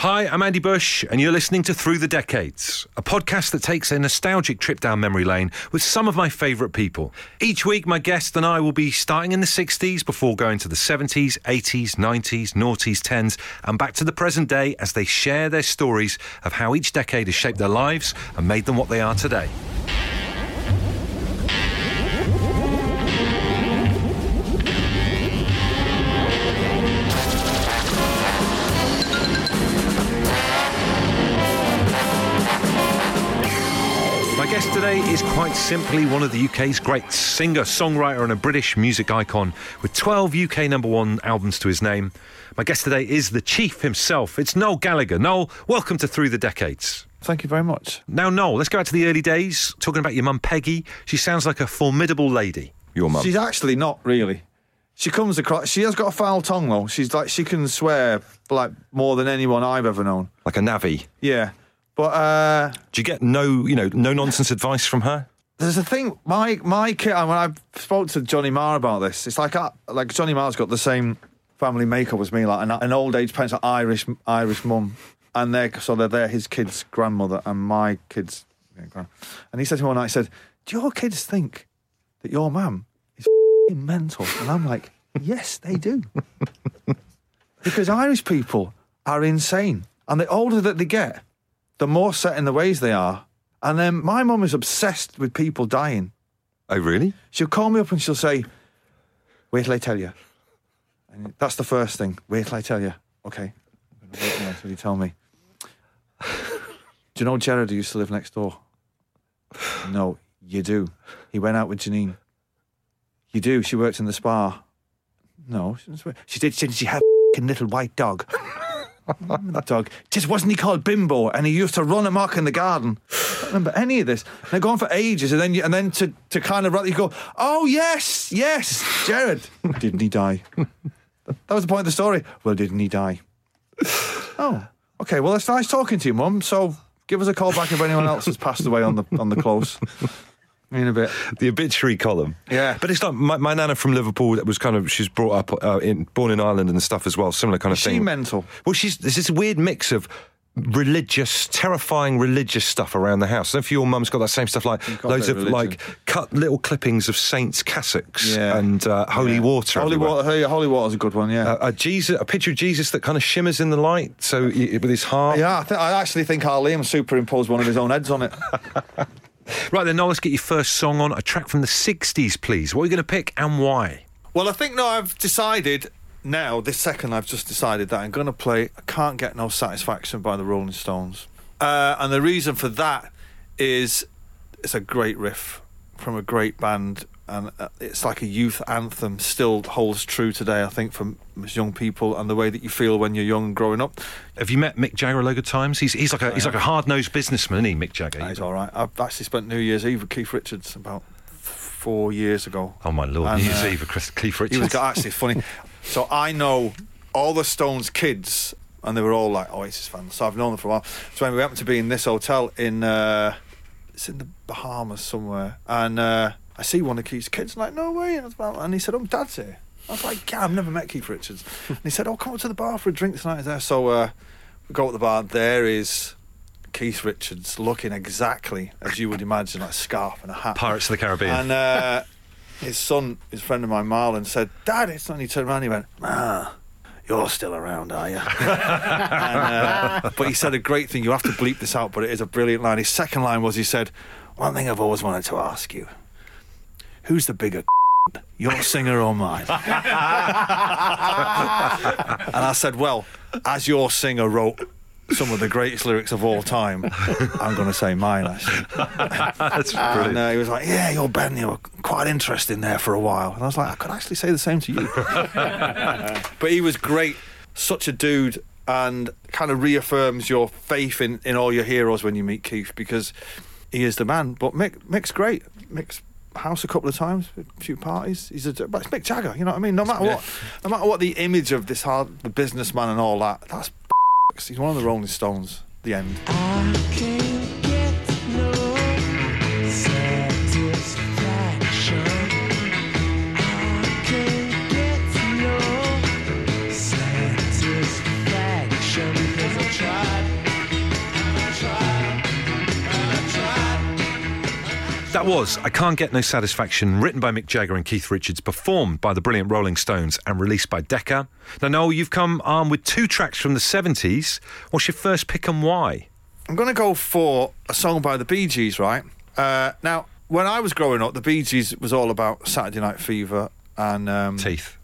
Hi, I'm Andy Bush, and you're listening to Through the Decades, a podcast that takes a nostalgic trip down memory lane with some of my favourite people. Each week, my guest and I will be starting in the 60s before going to the 70s, 80s, 90s, noughties, 10s, and back to the present day as they share their stories of how each decade has shaped their lives and made them what they are today. Today is quite simply one of the UK's great singer, songwriter, and a British music icon with 12 UK number one albums to his name. My guest today is the chief himself. It's Noel Gallagher. Noel, welcome to Through the Decades. Thank you very much. Now, Noel, let's go back to the early days, talking about your mum, Peggy. She sounds like a formidable lady, your mum. She's actually not really. She comes across. She has got a foul tongue though. She's like she can swear like more than anyone I've ever known. like a navvy. Yeah, but uh, Do you get no, you know, no nonsense advice from her? there's a thing. My my kid. When I spoke to Johnny Marr about this, it's like uh, like Johnny Marr's got the same family makeup as me, like an, an old age parents, like Irish Irish mum, and they're so they're, they're his kid's grandmother and my kid's yeah, grand. And he said to me one night, he said, "Do your kids think that your mum is f***ing mental?" And I'm like, "Yes, they do." because Irish people are insane, and the older that they get, the more set in the ways they are. And then my mum is obsessed with people dying. Oh, really? She'll call me up and she'll say, "Wait till I tell you." And that's the first thing. Wait till I tell you. Okay. I'm gonna wait until you tell me. Do you know Jared who used to live next door? No, you do. He went out with Janine. You do. She works in the spa. No, she, did. She, she had a little white dog. the dog. Just wasn't he called Bimbo? And he used to run amok in the garden. I remember any of this. And they're going for ages, and then you, and then to, to kind of you go, oh yes, yes, Jared. didn't he die? That was the point of the story. Well, didn't he die? Oh, okay. Well, it's nice talking to you, Mum. So give us a call back if anyone else has passed away on the on the close. In a bit. The obituary column. Yeah. But it's like my, my nana from Liverpool that was kind of, she's brought up, uh, in, born in Ireland and stuff as well, similar kind of Is she thing. mental? Well, she's, there's this weird mix of religious, terrifying religious stuff around the house. I don't know if your mum's got that same stuff, like loads of religion. like cut little clippings of saints' cassocks Yeah. and uh, holy Yeah. water. Holy everywhere. water. Holy water's a good one. Yeah. A, a Jesus, a picture of Jesus that kind of shimmers in the light, so with his heart. yeah, I, th- I actually think our Liam superimposed one of his own heads on it. Right then, Noel, let's get your first song on. A track from the 60s, please. What are you going to pick and why? Well, I think no, I've decided now, this second, I've just decided that I'm going to play I Can't Get No Satisfaction by the Rolling Stones. Uh, and the reason for that is it's a great riff from a great band. And uh, it's like a youth anthem, still holds true today, I think, for young people and the way that you feel when you're young and growing up. Have you met Mick Jagger a load of times? He's, he's like a he's like a hard nosed businessman, isn't he, Mick Jagger? He's all right. I've actually spent New Year's Eve with Keith Richards about four years ago. Oh my lord, And, New Year's uh, Eve with Chris, Keith Richards. He was actually funny. So I know all the Stones kids, and they were all like Oasis fans. So I've known them for a while. So when we happened to be in this hotel in, uh, it's in the Bahamas somewhere, and uh, I see one of Keith's kids, like no way, and, I was like- and he said, "Oh, Dad's here." I was like, "Yeah, I've never met Keith Richards." and he said, "Oh, come up to the bar for a drink tonight." Is there? So uh, we go to the bar. There is. Keith Richards looking exactly as you would imagine, like a scarf and a hat. Pirates of the Caribbean. And uh, his son, his friend of mine, Marlon, said, Dad, it's not. And he turned around and he went, Ah, you're still around, are you? and, uh, but he said a great thing. You have to bleep this out, but it is a brilliant line. His second line was, he said, One thing I've always wanted to ask you who's the bigger your singer or mine? and I said, Well, as your singer wrote some of the greatest lyrics of all time, I'm going to say mine, actually. That's And brilliant. uh, he was like, "Yeah, you're Ben. You were quite interesting there for a while." And I was like, "I could actually say the same to you." but he was great, such a dude, and kind of reaffirms your faith in, in all your heroes when you meet Keith because he is the man. But Mick, Mick's great. Mick's house a couple of times, a few parties. He's a, but it's Mick Jagger. You know what I mean? No matter what, no matter what the image of this hard, the businessman and all that, that's he's one of the Rolling Stones. The end. That was I Can't Get No Satisfaction, written by Mick Jagger and Keith Richards, performed by the brilliant Rolling Stones, and released by Decca. Now, Noel, you've come armed with two tracks from the 70s. What's your first pick and why? I'm going to go for a song by the Bee Gees, right? Uh, now, when I was growing up, the Bee Gees was all about Saturday Night Fever and um, Teeth.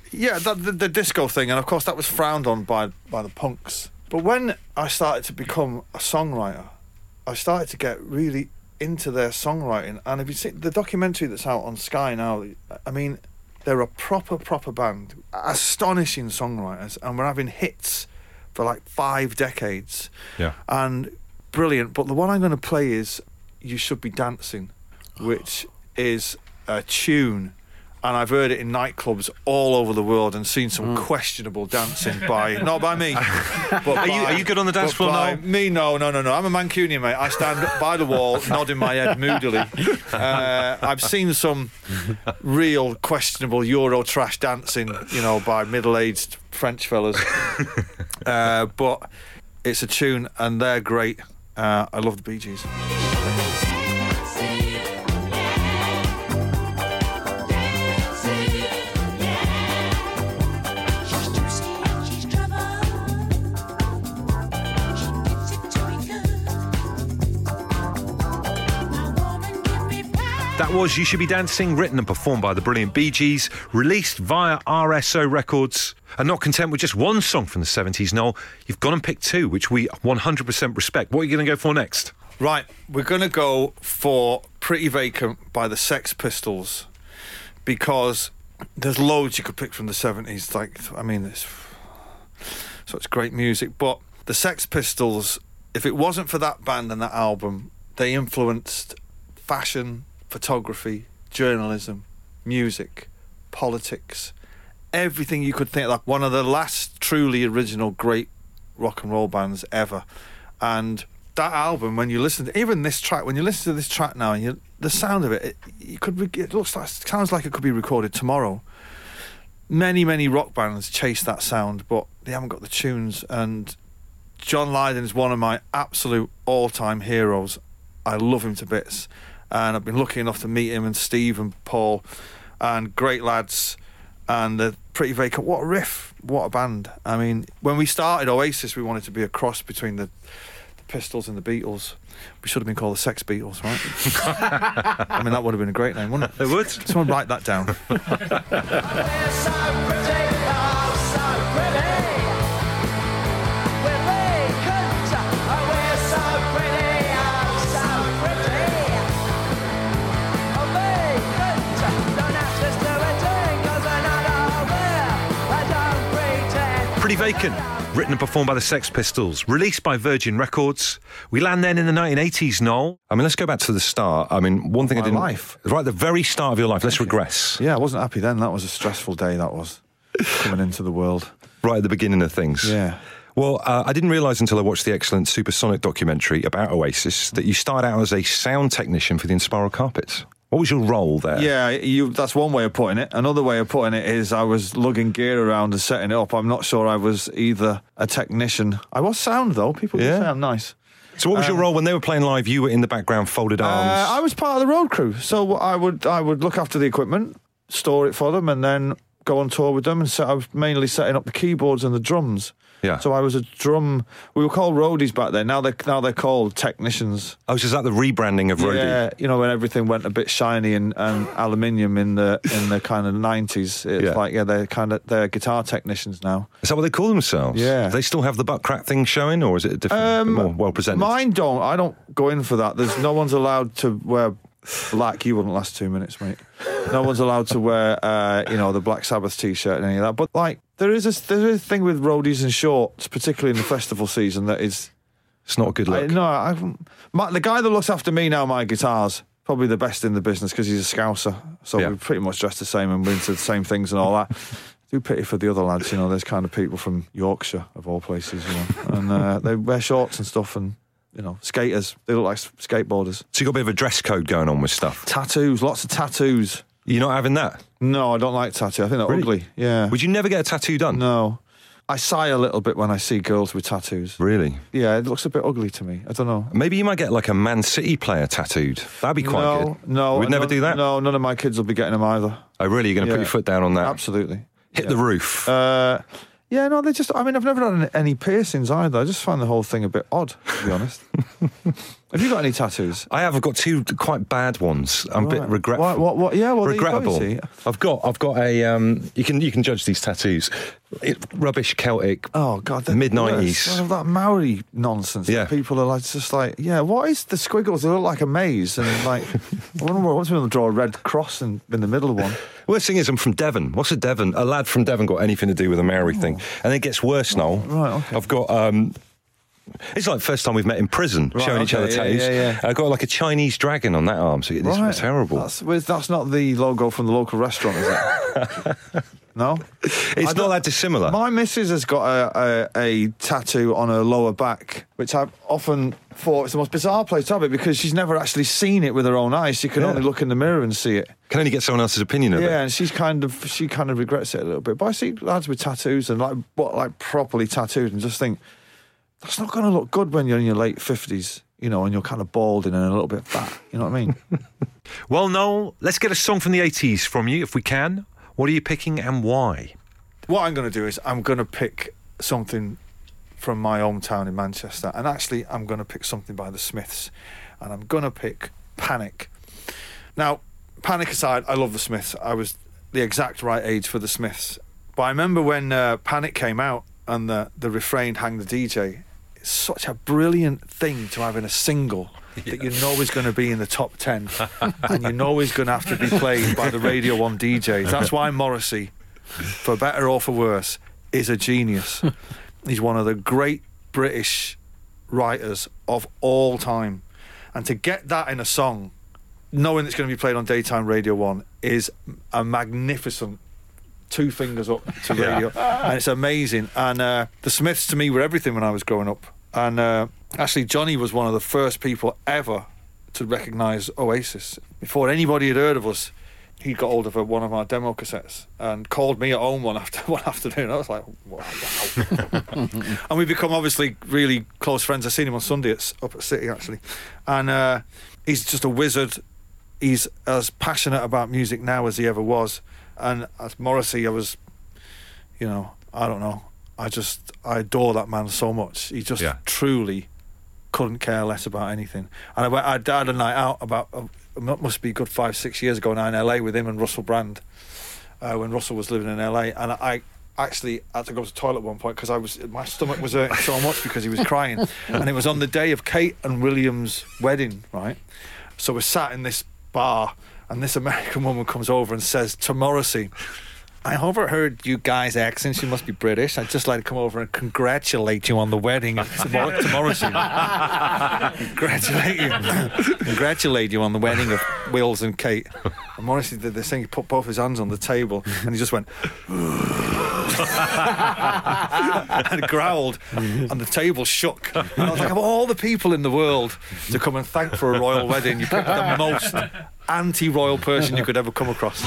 yeah, the, the, the disco thing, and of course that was frowned on by by the punks. But when I started to become a songwriter, I started to get really into their songwriting. And if you see the documentary that's out on Sky now, I mean, they're a proper proper band, astonishing songwriters, and we're having hits for like five decades Yeah. and brilliant. But the one I'm going to play is "You Should Be Dancing," which is a tune, and I've heard it in nightclubs all over the world and seen some questionable dancing by not by me. But Are you- are you good on the dance floor now? Me, no, no, no, no. I'm a Mancunian, mate. I stand by the wall, nodding my head moodily. Uh, I've seen some real questionable Euro trash dancing, you know, by middle-aged French fellas. uh, but it's a tune, and they're great. Uh, I love the Bee Gees. That was You Should Be Dancing, written and performed by the brilliant Bee Gees, released via RSO Records. And not content with just one song from the 70s, Noel, you've gone and picked two, which we 100% respect. What are you going to go for next? Right, we're going to go for Pretty Vacant by the Sex Pistols because there's loads you could pick from the 70s. Like, I mean, it's such great music. But the Sex Pistols, if it wasn't for that band and that album, they influenced fashion, photography, journalism, music, politics, everything you could think. Like one of the last truly original great rock and roll bands ever. And that album, when you listen to even this track, when you listen to this track now, and you, the sound of it, it, you could it looks like sounds like it could be recorded tomorrow. Many many rock bands chase that sound, but they haven't got the tunes. And John Lydon is one of my absolute all-time heroes. I love him to bits, and I've been lucky enough to meet him and Steve and Paul, and great lads, and they're pretty vacant. What a riff! What a band! I mean, when we started Oasis, we wanted to be a cross between the, the Pistols and the Beatles. We should have been called the Sex Beatles, right? I mean, that would have been a great name, wouldn't it? It would. Someone write that down. Pretty Vacant, written and performed by the Sex Pistols, released by Virgin Records. We land then in the 1980s, Noel. I mean, let's go back to the start. I mean, one thing I didn't. life. Right at the very start of your life, let's regress. yeah, I wasn't happy then. That was a stressful day. That was coming into the world. Right at the beginning of things. Yeah. Well, uh, I didn't realise until I watched the excellent Supersonic documentary about Oasis that you started out as a sound technician for the Inspiral Carpets. What was your role there? Yeah, you. That's one way of putting it. Another way of putting it is I was lugging gear around and setting it up. I'm not sure I was either a technician. I was sound though. People Yeah. say I'm nice. So, what was your role when they were playing live? You were in the background, folded arms. Uh, I was part of the road crew, so I would I would look after the equipment, store it for them, and then go on tour with them. And set, I was mainly setting up the keyboards and the drums. Yeah. So I was a drum. We were called roadies back then. Now they now they're called technicians. oh, so is that the rebranding of Roadie? Yeah, you know when everything went a bit shiny and, and aluminium in the in the kind of nineties. It's Yeah. like yeah, they're kind of they're guitar technicians now. Is that what they call themselves? Yeah. Do they still have the butt crack thing showing, or is it a different, Um, more well presented? Mine don't. I don't go in for that. There's no one's allowed to wear black. You wouldn't last two minutes, mate. No one's allowed to wear, uh, you know, the Black Sabbath T-shirt and any of that. But like, there is a there is a thing with roadies and shorts, particularly in the festival season, that is. It's not a good I, look. no, I, my, the guy that looks after me now, my guitars, probably the best in the business because he's a scouser. So Yeah. we pretty much dressed the same and we're into the same things and all that. Do pity for the other lads, you know. There's kind of people from Yorkshire of all places, you know, and uh, they wear shorts and stuff, and you know, skaters. They look like skateboarders. So you got a bit of a dress code going on with stuff. Tattoos, lots of tattoos. You're not having that. No, I don't like tattoo. I think they're Really? ugly. Yeah. Would you never get a tattoo done? no. I sigh a little bit when I see girls with tattoos. Really? Yeah, it looks a bit ugly to me. I don't know. Maybe you might get like a Man City player tattooed. That'd be quite no, good. no, We'd never do that. No, none of my kids will be getting them either. Oh, really? You're going to put your foot down on that? Absolutely. Hit Yeah. the roof. Uh, yeah, no, they just. I mean, I've never had any piercings either. I just find the whole thing a bit odd, to be honest. Have you got any tattoos? I have. I've got two quite bad ones. I'm a bit Right. regretful. What? What? what yeah. Well, there you go, regrettable. I've got. I've got a. Um, you can. You can judge these tattoos. It, rubbish Celtic. Oh God, Mid the worst. 90s. Well, that Maori nonsense. Yeah. people are like just like, yeah. What is the squiggles? They look like a maze, and like, I wonder what. What's going to draw a red cross in, in the middle of one? Worst thing is, I'm from Devon. What's a Devon? A lad from Devon got anything to do with a Maori thing? And it gets worse, Noel. Oh. right, okay. I've got. Um, it's like first time we've met in prison, Right, showing each other tattoos. yeah, yeah. I got like a Chinese dragon on that arm, so it's Right. terrible. That's, that's not the logo from the local restaurant, is it? no. it's I not that dissimilar. My missus has got a, a, a tattoo on her lower back, which I've often thought it's the most bizarre place to have it because she's never actually seen it with her own eyes. She can Yeah. only look in the mirror and see it. Can only get someone else's opinion of it. Yeah, and she's kind of she kind of regrets it a little bit. But I see lads with tattoos and like what like properly tattooed and just think that's not going to look good when you're in your late fifties, you know, and you're kind of balding and a little bit fat. You know what I mean? Well, Noel, let's get a song from the 80s from you if we can. What are you picking and why? what I'm going to do is I'm going to pick something from my hometown in Manchester, and actually I'm going to pick something by the Smiths, and I'm going to pick Panic. Now, Panic aside, I love the Smiths. I was the exact right age for the Smiths, but I remember when uh, Panic came out and the the refrain "Hang the DJ." Such a brilliant thing to have in a single. That you know is going to be in the top 10 and you know is going to have to be played by the Radio 1 DJs. That's why Morrissey for better or for worse, is a genius. He's one of the great British writers of all time. And to get that in a song, knowing it's going to be played on daytime Radio 1, is a magnificent two fingers up to radio. And it's amazing. And uh, the Smiths to me were everything when I was growing up. And uh, actually, Johnny was one of the first people ever to recognise Oasis. Before anybody had heard of us, he got hold of a, one of our demo cassettes and called me at home one after one afternoon. I was like, wow. and we become obviously really close friends. I seen him on Sunday at, up at City actually, and uh, he's just a wizard. He's as passionate about music now as he ever was. And as Morrissey, I was, you know, I don't know. I just I adore that man so much. He just Yeah. truly couldn't care less about anything. And I went, I had a night out about uh, must be good five six years ago now in LA with him and Russell Brand uh, when Russell was living in LA, and I. Actually, had to go to the toilet at one point because I was my stomach was hurting so much because he was crying, and it was on the day of Kate and William's wedding, right? So we're sat in this bar, and this American woman comes over and says to Morrissey, I overheard you guys' accents. You must be British. I'd just like to come over and congratulate you on the wedding to, Mor- to Morrissey. congratulate you. congratulate you on the wedding of Wills and Kate. And Morrissey did this thing. He put both his hands on the table and he just went and growled, and the table shook. And I was like, of all the people in the world to come and thank for a royal wedding, you picked the most anti-royal person you could ever come across.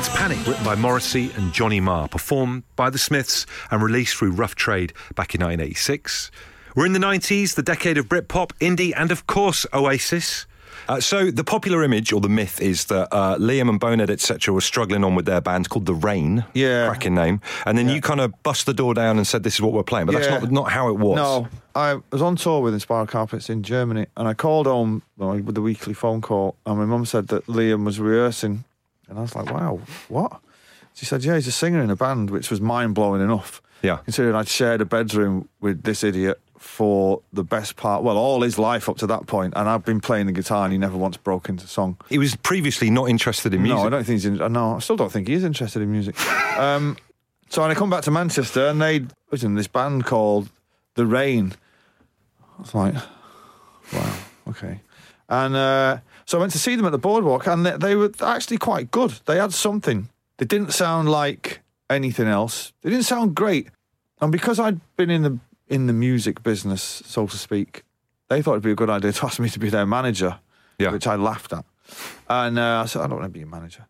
That's Panic, written by Morrissey and Johnny Marr, performed by the Smiths and released through Rough Trade back in 1986. We're in the 90s, the decade of Britpop, indie, and of course, Oasis. Uh, so the popular image or the myth is that uh, Liam and Bonehead etc. were struggling on with their band called The Rain, Yeah. cracking name, and then you kind of bust the door down and said this is what we're playing, but Yeah. that's not not how it was. No, I was on tour with Inspiral Carpets in Germany, and I called home well, with the weekly phone call, and my mum said that Liam was rehearsing, and I was like, "Wow, what?" She said, "Yeah, he's a singer in a band," which was mind blowing enough. Yeah. considering I'd shared a bedroom with this idiot for the best part, well, all his life up to that point, and I've been playing the guitar, and he never once broke into song. He was previously not interested in music. No, I don't think he's. In, no, I still don't think he is interested in music. um, so when I come back to Manchester, and they was in this band called The Rain. I was like, wow, okay. And uh, so I went to see them at the boardwalk, and they, they were actually quite good. They had something. They didn't sound like anything else. They didn't sound great, and because I'd been in the in the music business, so to speak, they thought it'd be a good idea to ask me to be their manager, Yeah. which I laughed at. And uh, I said, I don't want to be a manager.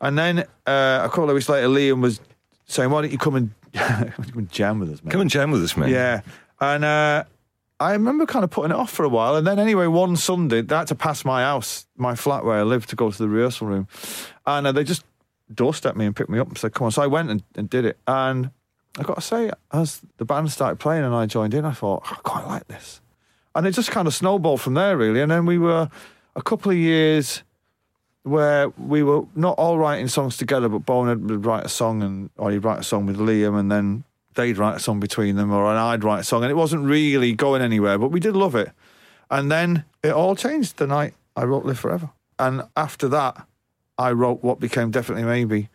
And then uh, a couple of weeks later, Liam was saying, "Why don't you come and come and jam with us, mate?" Come and jam with us, man. Yeah. And uh, I remember kind of putting it off for a while. And then, anyway, one Sunday, they had to pass my house, my flat where I lived, to go to the rehearsal room. And uh, they just doorstepped me and picked me up and said, Come on. So I went and, and did it. And I got to say, as the band started playing and I joined in, I thought, I quite like this. And it just kind of snowballed from there, really. And then we were a couple of years where we were not all writing songs together, but Bowen would write a song and or he'd write a song with Liam and then they'd write a song between them or and I'd write a song and it wasn't really going anywhere, but we did love it. And then it all changed the night I wrote Live Forever. And after that, I wrote what became Definitely Maybe.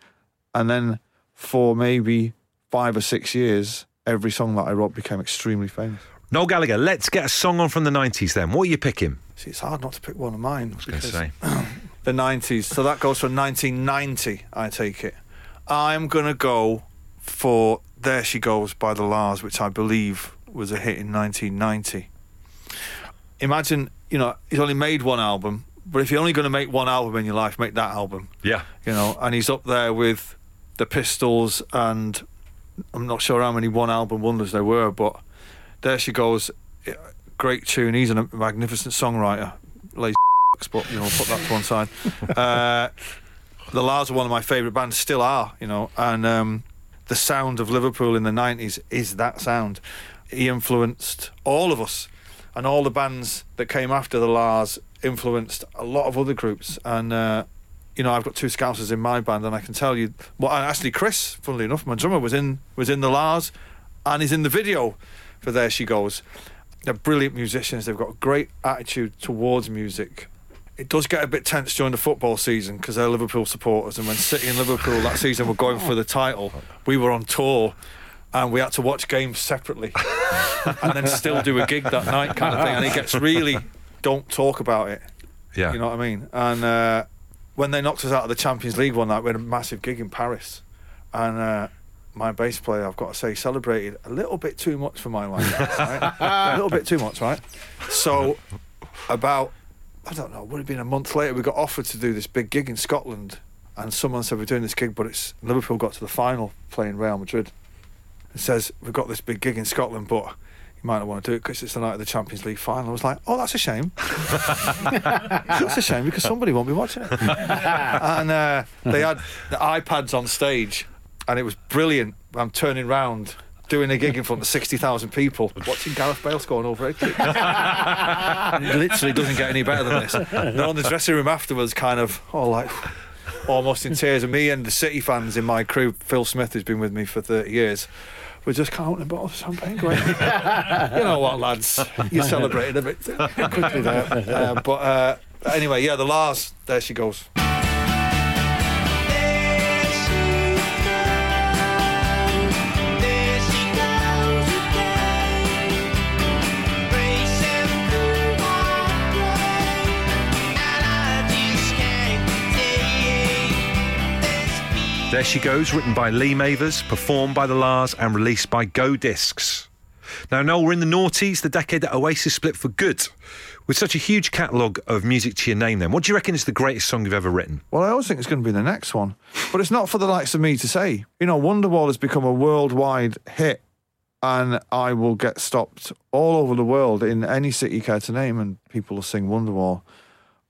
And then for maybe five or six years, every song that I wrote became extremely famous. Noel Gallagher, let's get a song on from the 90s then. What are you picking? See, it's hard not to pick one of mine. Gonna because- say. the 90s. So that goes from 1990, I take it. I'm going to go for There She Goes by the La's, which I believe was a hit in 1990. Imagine, you know, he's only made one album, but if you're only going to make one album in your life, make that album, Yeah. you know, and he's up there with the Pistols and I'm not sure how many one album wonders there were, but There She Goes, eh, great tune. He's a magnificent songwriter. Lazy but you know, put that to one side. Uh, the La's are one of my favourite bands, still are, you know, and um, the sound of Liverpool in the 90s is that sound. He influenced all of us, and all the bands that came after the La's influenced a lot of other groups. And, uh, you know, I've got two Scousers in my band, and I can tell you, well, actually, Chris, funnily enough, my drummer, was in was in the La's, and he's in the video for There She Goes. They're brilliant musicians. They've got a great attitude towards music. It does get a bit tense during the football season because they're Liverpool supporters. And when City and Liverpool that season were going for the title, we were on tour and we had to watch games separately and then still do a gig that night, kind of thing. And it gets really don't talk about it. Yeah. You know what I mean? And uh, when they knocked us out of the Champions League one night, we had a massive gig in Paris. And uh, my bass player, I've got to say, celebrated a little bit too much for my liking. right? a little bit too much, right? So, about, I don't know, would have been a month later, we got offered to do this big gig in Scotland. And someone said, We're doing this gig, but it's Liverpool got to the final playing Real Madrid. It says, We've got this big gig in Scotland, but you might not want to do it because it's the night of the Champions League final. I was like, Oh, that's a shame. That's a shame because somebody won't be watching it. and uh, they had the iPads on stage, and it was brilliant. I'm turning round, doing a gig in front of 60,000 people, watching Gareth Bale score an overhead kick. it literally doesn't get any better than this. And they're on the dressing room afterwards, kind of, oh, like, almost in tears. And me and the City fans in my crew, Phil Smith, who's been with me for 30 years, we're just counting bottles of champagne going, you know what, lads, you celebrated a bit quickly there. Uh, but uh, anyway, yeah, the La's, there she goes. There She Goes, written by Lee Mavers, performed by the La's, and released by Go Discs. Now, Noel, we're in the noughties, the decade that Oasis split for good. With such a huge catalogue of music to your name, then, what do you reckon is the greatest song you've ever written? Well, I always think it's going to be the next one, but it's not for the likes of me to say. You know, Wonderwall has become a worldwide hit, and I will get stopped all over the world in any city you care to name, and people will sing Wonderwall.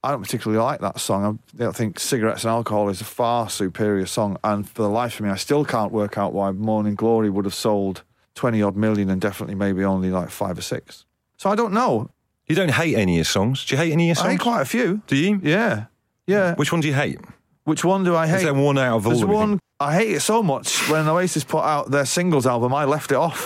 I don't particularly like that song. I, think Cigarettes and Alcohol is a far superior song, and for the life of me, I still can't work out why Morning Glory would have sold 20 odd million and definitely maybe only like five or six. So I don't know. You don't hate any of your songs. Do you hate any of your songs? I hate quite a few. Do you? Yeah. Yeah. Which one do you hate? Which one do I hate? Is there one out of all There's of one? I hate it so much. When Oasis put out their singles album, I left it off,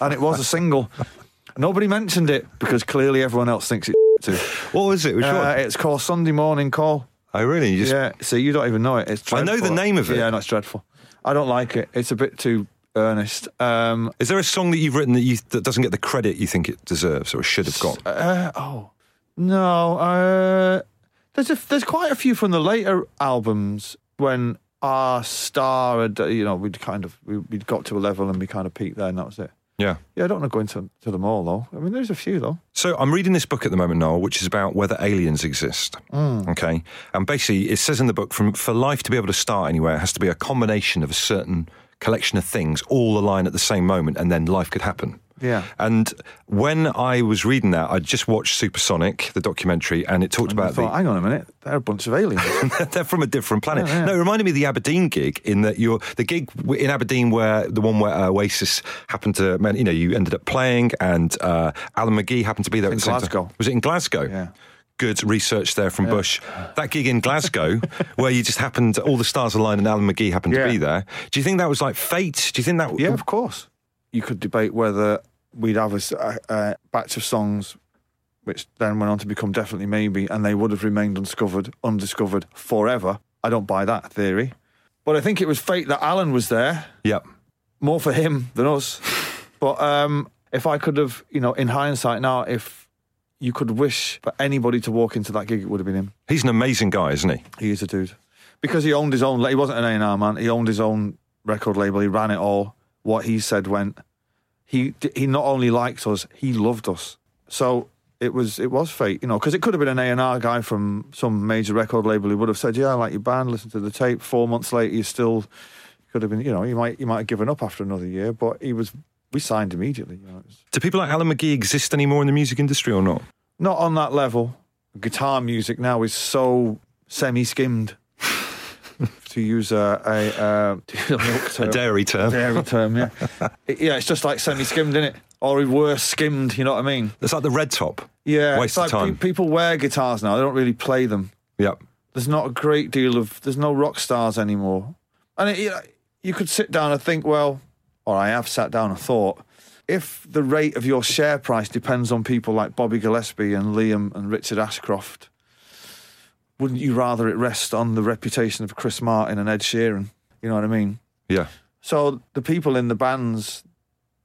and it was a single. Nobody mentioned it because clearly everyone else thinks it's too. What was it? Which Uh, one? it's called Sunday Morning Call. Oh, really? You just, Yeah, see, you don't even know it. It's I know the name of it. Yeah, no, it's dreadful. I don't like it. It's a bit too earnest. Um, Is there a song that you've written that you that doesn't get the credit you think it deserves or should have got? uh, oh no, uh, there's a, there's quite a few from the later albums when our star had, you know, we'd kind of we'd got to a level and we kind of peaked there, and that was it. Yeah. Yeah, I don't want to go into to them all though. I mean, there's a few though. So I'm reading this book at the moment, Noel, which is about whether aliens exist. Mm. Okay, and basically it says in the book, from for life to be able to start anywhere, it has to be a combination of a certain collection of things all align at the same moment, and then life could happen. Yeah. And when I was reading that, I just watched Supersonic, the documentary, and it talked And I about thought, the. hang on a minute, they're a bunch of aliens. They're from a different planet. Yeah, yeah. No, it reminded me of the Aberdeen gig in that you're the gig in Aberdeen where the one where uh, Oasis happened to, you know, you ended up playing and uh, Alan McGee happened to be there In the time. Glasgow. Was it in Glasgow? Yeah. Good research there from Bush. That gig in Glasgow, where you just happened, all the stars aligned, and Alan McGee happened Yeah. to be there. Do you think that was like fate? Do you think that? yeah, of course. You could debate whether we'd have a batch of songs, which then went on to become definitely maybe, and they would have remained undiscovered, undiscovered forever. I don't buy that theory, but I think it was fate that Alan was there. Yep. more for him than us. But um, if I could have, you know, in hindsight now, if you could wish for anybody to walk into that gig, it would have been him. He's an amazing guy, isn't he? He is a dude because he owned his own. He wasn't an A and R man. He owned his own record label. He ran it all. What he said went. He he not only liked us, he loved us. So it was it was fate, you know, because it could have been an A and R guy from some major record label who would have said, "Yeah, I like your band. Listen to the tape." Four months later, you still could have been, you know, you might you might have given up after another year, but he was. We signed immediately. You know, was Do people like Alan McGee exist anymore in the music industry or not? not on that level. Guitar music now is so semi-skimmed. To use a, a, milk A dairy term. dairy term, yeah. Yeah, it's just like semi-skimmed, isn't it? Or worse, skimmed. You know what I mean? It's like the red top. Yeah, Waste it's of like time. pe- people wear guitars now. They don't really play them. Yep. There's not a great deal of. There's no rock stars anymore. And it, you, know, you could sit down and think, well, or I have sat down and thought, if the rate of your share price depends on people like Bobby Gillespie and Liam and Richard Ashcroft, wouldn't you rather it rest on the reputation of Chris Martin and Ed Sheeran? You know what I mean? Yeah. So the people in the bands,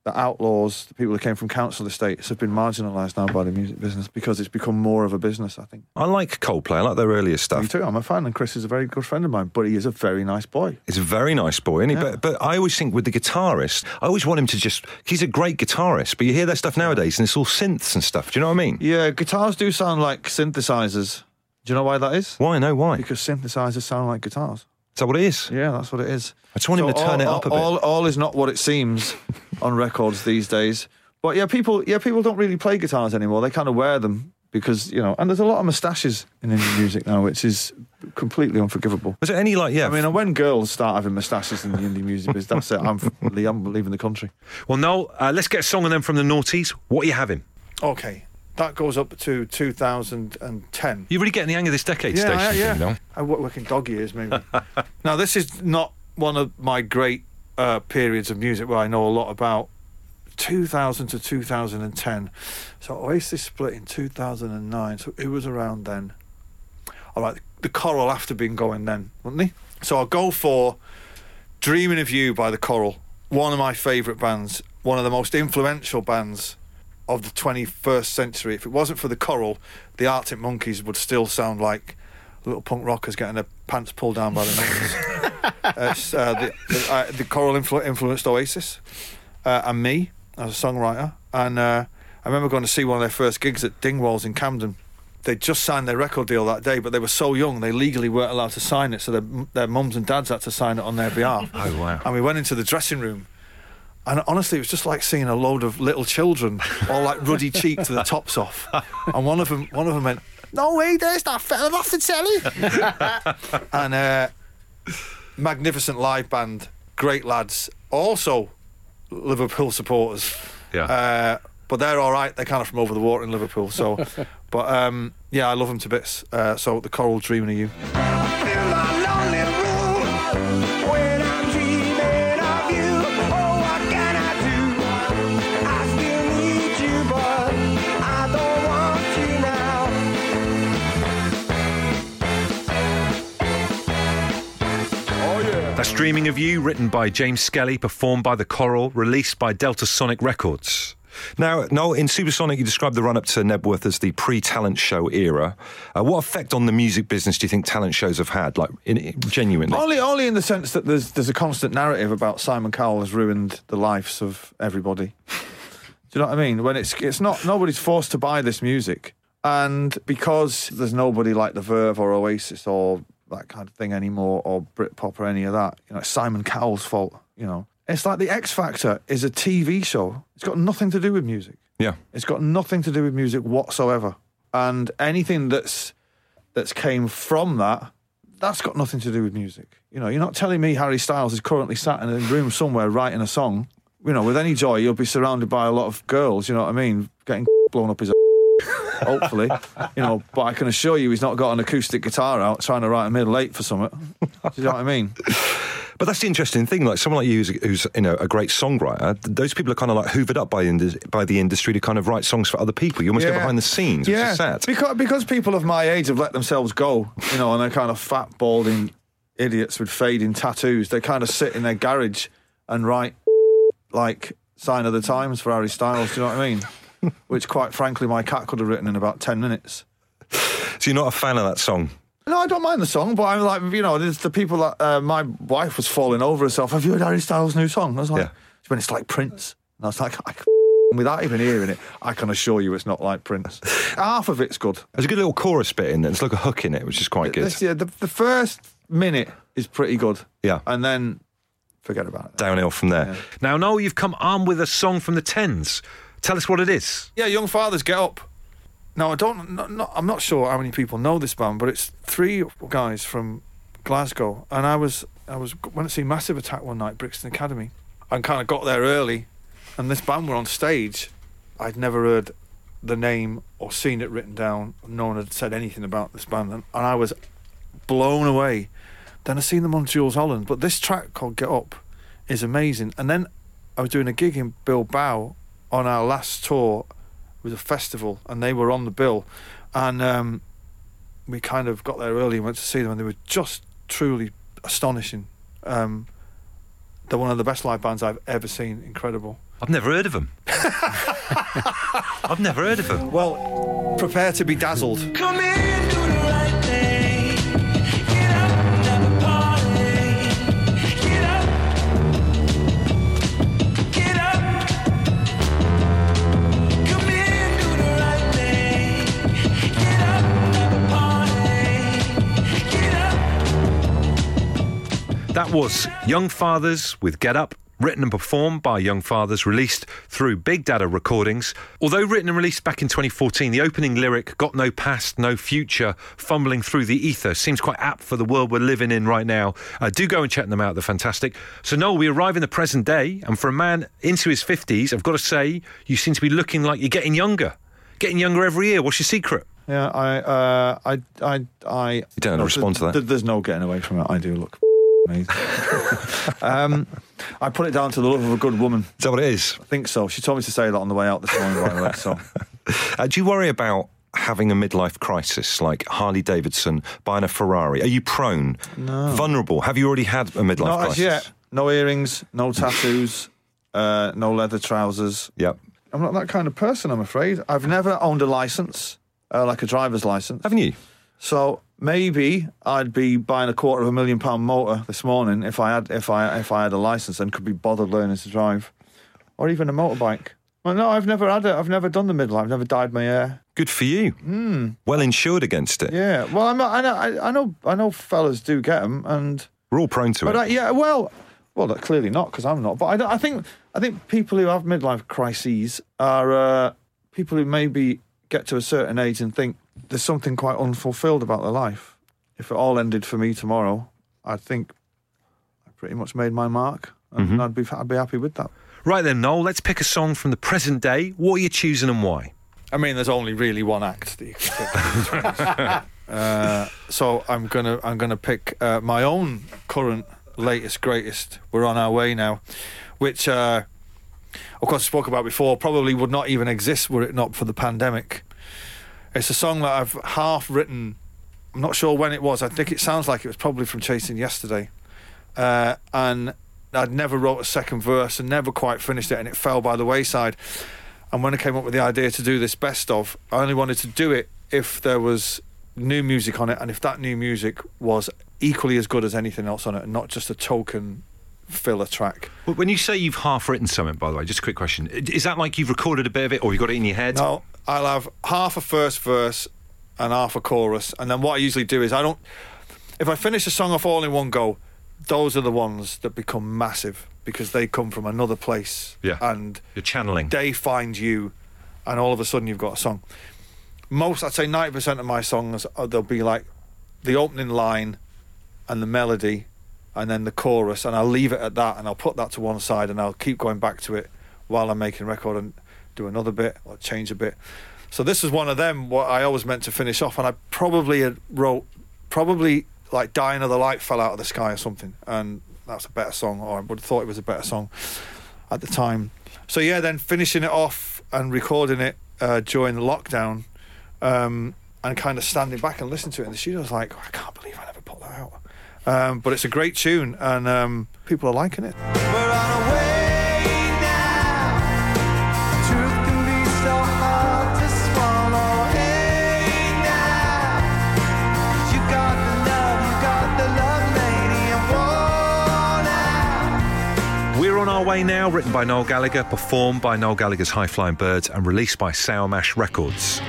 the outlaws, the people that came from council estates have been marginalised now by the music business because it's become more of a business, I think. I like Coldplay. I like their earlier Me stuff. too. I'm a fan, and Chris is a very good friend of mine, but he is a very nice boy. He's a very nice boy, isn't he? Yeah. But, but I always think with the guitarist, I always want him to just. He's a great guitarist, but you hear their stuff nowadays and it's all synths and stuff. Do you know what I mean? Yeah, guitars do sound like synthesizers. Do you know why that is? Why? No, why? Because synthesizers sound like guitars. that what it is? Yeah, that's what it is. I just want him to turn all, it up a bit. All, all is not what it seems on records these days. But yeah, people yeah people don't really play guitars anymore. They kind of wear them because you know, and there's a lot of moustaches in indie music now, which is completely unforgivable. Was there any like, yeah, I mean, when girls start having moustaches in the indie music business, that's it. I'm, I'm leaving the country. Well, Noel, uh, let's get a song on them from the noughties. What are you having? Okay, that goes up to 2010. you're really getting the hang of this decade Yeah, station yeah, thing, yeah. Noel. I work, work in dog years, maybe. now, this is not one of my great uh, periods of music where I know a lot about. 2000 to 2010. So Oasis split in 2009. So it was around then. All right, the Coral after been going then, wouldn't they? So I'll go for Dreaming of You by the Coral. One of my favourite bands, one of the most influential bands of the 21st century. If it wasn't for the Coral, the Arctic Monkeys would still sound like little punk rockers getting their pants pulled down by the monkeys. Uh, the, the, uh, the Coral influ- influenced Oasis uh, and me as a songwriter. And uh, I remember going to see one of their first gigs at Dingwalls in Camden. They just signed their record deal that day, but they were so young they legally weren't allowed to sign it, so their, their mums and dads had to sign it on their behalf. Oh, wow. And we went into the dressing room, and honestly, it was just like seeing a load of little children, all like ruddy cheeked to the tops off. And one of them, one of them went, "No way, there's that fella off the telly." and uh, magnificent live band, great lads. Also, Liverpool supporters. Yeah. Uh, but they're all right. They're kind of from over the water in Liverpool. So, but um, yeah, I love them to bits. Uh, so the Coral dreaming of you. Dreaming of You, written by James Skelly, performed by The Coral, released by Deltasonic Records. Now, Noel, in Supersonic, you described the run up to Knebworth as the pre talent show era. Uh, what effect on the music business do you think talent shows have had, like in, in- genuinely? Only, only in the sense that there's there's a constant narrative about Simon Cowell has ruined the lives of everybody. Do you know what I mean? When it's it's not nobody's forced to buy this music, and because there's nobody like the Verve or Oasis or that kind of thing anymore, or Britpop or any of that, you know, it's Simon Cowell's fault. You know, it's like the X Factor is a TV show. It's got nothing to do with music. Yeah. It's got nothing to do with music whatsoever. And anything that's that's came from that, that's got nothing to do with music. You know, you're not telling me Harry Styles is currently sat in a room somewhere writing a song. You know, with any joy, you'll be surrounded by a lot of girls. You know what I mean? Getting blown up his. Hopefully, you know. But I can assure you, he's not got an acoustic guitar out trying to write a middle eight for something. Do you know what I mean? But that's the interesting thing. Like someone like you, who's, who's you know a great songwriter, those people are kind of like hoovered up by the, by the industry to kind of write songs for other people. You almost get behind the scenes, which is sad. Because because people of my age have let themselves go, you know, and they're kind of fat, balding idiots with fading tattoos. They kind of sit in their garage and write like sign of the times for Harry Styles. Do you know what I mean? Which, quite frankly, my cat could have written in about ten minutes. So you're not a fan of that song. No, I don't mind the song, but I'm like, you know, there's the people that uh, my wife was falling over herself. Have you heard Harry Styles' new song? I was like, Yeah. when it's like Prince. And I was like, I, without even hearing it, I can assure you it's not like Prince. Half of it's good. There's a good little chorus bit in there. There's like a hook in it, which is quite good. This, yeah, the, the first minute is pretty good. Yeah. And then forget about it. Downhill from there. Now, Noel, you've come armed with a song from the Tens. Tell us what it is. Yeah, Young Fathers Get Up. Now, I don't, not, not, I'm not sure how many people know this band, but it's three guys from Glasgow. And I was, I was went to see Massive Attack one night, Brixton Academy, and kind of got there early. And this band were on stage. I'd never heard the name or seen it written down. No one had said anything about this band, and, and I was blown away. Then I seen them on Jools Holland, but this track called Get Up is amazing. And then I was doing a gig in Bilbao on our last tour. It was a festival, and they were on the bill, and um, we kind of got there early and went to see them, and they were just truly astonishing. Um, they're one of the best live bands I've ever seen. Incredible. I've never heard of them. I've never heard of them. Well, prepare to be dazzled. Come in, That was Young Fathers with Get Up. Written and performed by Young Fathers, released through Big Dada Recordings. Although written and released back in 2014, the opening lyric, Got No Past, No Future, fumbling through the ether, seems quite apt for the world we're living in right now. Uh, do go and check them out, they're fantastic. So, Noel, we arrive in the present day, and for a man into his 50s, I've got to say, you seem to be looking like you're getting younger. Getting younger every year. What's your secret? Yeah, I, uh, I, I, I. You don't have to respond to that. There's no getting away from it. I do look amazing. um, I put it down to the love of a good woman. Is that what it is? I think so. She told me to say that on the way out this morning, by the way. So Uh, do you worry about having a midlife crisis like Harley Davidson buying a Ferrari? Are you prone? No. Vulnerable? Have you already had a midlife not crisis? yet. No earrings, no tattoos, uh, no leather trousers. Yep. I'm not that kind of person. I'm afraid. I've never owned a license, uh, like a driver's license. Haven't you? So maybe I'd be buying a quarter of a million pound motor this morning if I had if I if I had a license and could be bothered learning to drive, or even a motorbike. Well, no, I've never had it. I've never done the midlife. I've never dyed my hair. Good for you. Well insured against it. Yeah. Well, I'm I know. I, know. I know. Fellas do get them, and We're all prone to it. I, yeah. Well, well, that- clearly not because I'm not. But I, I think I think people who have midlife crises are uh, people who maybe get to a certain age and think there's something quite unfulfilled about their life. If it all ended for me tomorrow, I think I pretty much made my mark, and I'd be I'd be happy with that. Right then, Noel, let's pick a song from the present day. What are you choosing and why? I mean, there's only really one act that you can pick. uh, so I'm gonna I'm gonna pick uh, my own current latest greatest. We're on our way now, which uh, of course I spoke about before. Probably would not even exist were it not for the pandemic. It's a song that I've half written. I'm not sure when it was. I think it sounds like it was probably from Chasing Yesterday, uh, and I'd never wrote a second verse and never quite finished it, and it fell by the wayside. And when I came up with the idea to do this best of, I only wanted to do it if there was new music on it, and if that new music was equally as good as anything else on it, and not just a token filler track. When you say you've half written something, by the way, just a quick question: is that like you've recorded a bit of it, or you got it in your head? No, I'll have half a first verse and half a chorus, and then what I usually do is I don't. If I finish a song off all in one go, those are the ones that become massive because they come from another place. Yeah. And You're channeling. they find you, and all of a sudden you've got a song. Most, I'd say, ninety percent of my songs, are, they'll be like the opening line, and the melody, and then the chorus, and I'll leave it at that, and I'll put that to one side, and I'll keep going back to it while I'm making a record and do another bit or change a bit. So this is one of them. What I always meant to finish off, and I probably had wrote, probably like "Die Another Light" fell out of the sky or something, and that's a better song, or I would have thought it was a better song at the time. So yeah, then finishing it off and recording it uh, during the lockdown, um, and kind of standing back and listening to it in the studio, I was like, I can't believe I never put that out. Um, but it's a great tune, and um, people are liking it. Our way now, written by Noel Gallagher, performed by Noel Gallagher's High Flying Birds, and released by Sour Mash Records.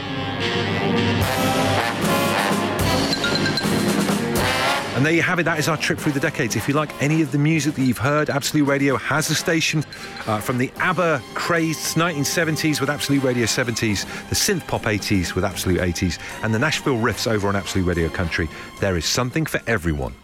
And there you have it. That is our trip through the decades. If you like any of the music that you've heard, Absolute Radio has a station uh, from the ABBA crazed 1970s with Absolute Radio 70s, the synth pop 80s with Absolute 80s, and the Nashville riffs over on Absolute Radio Country. There is something for everyone.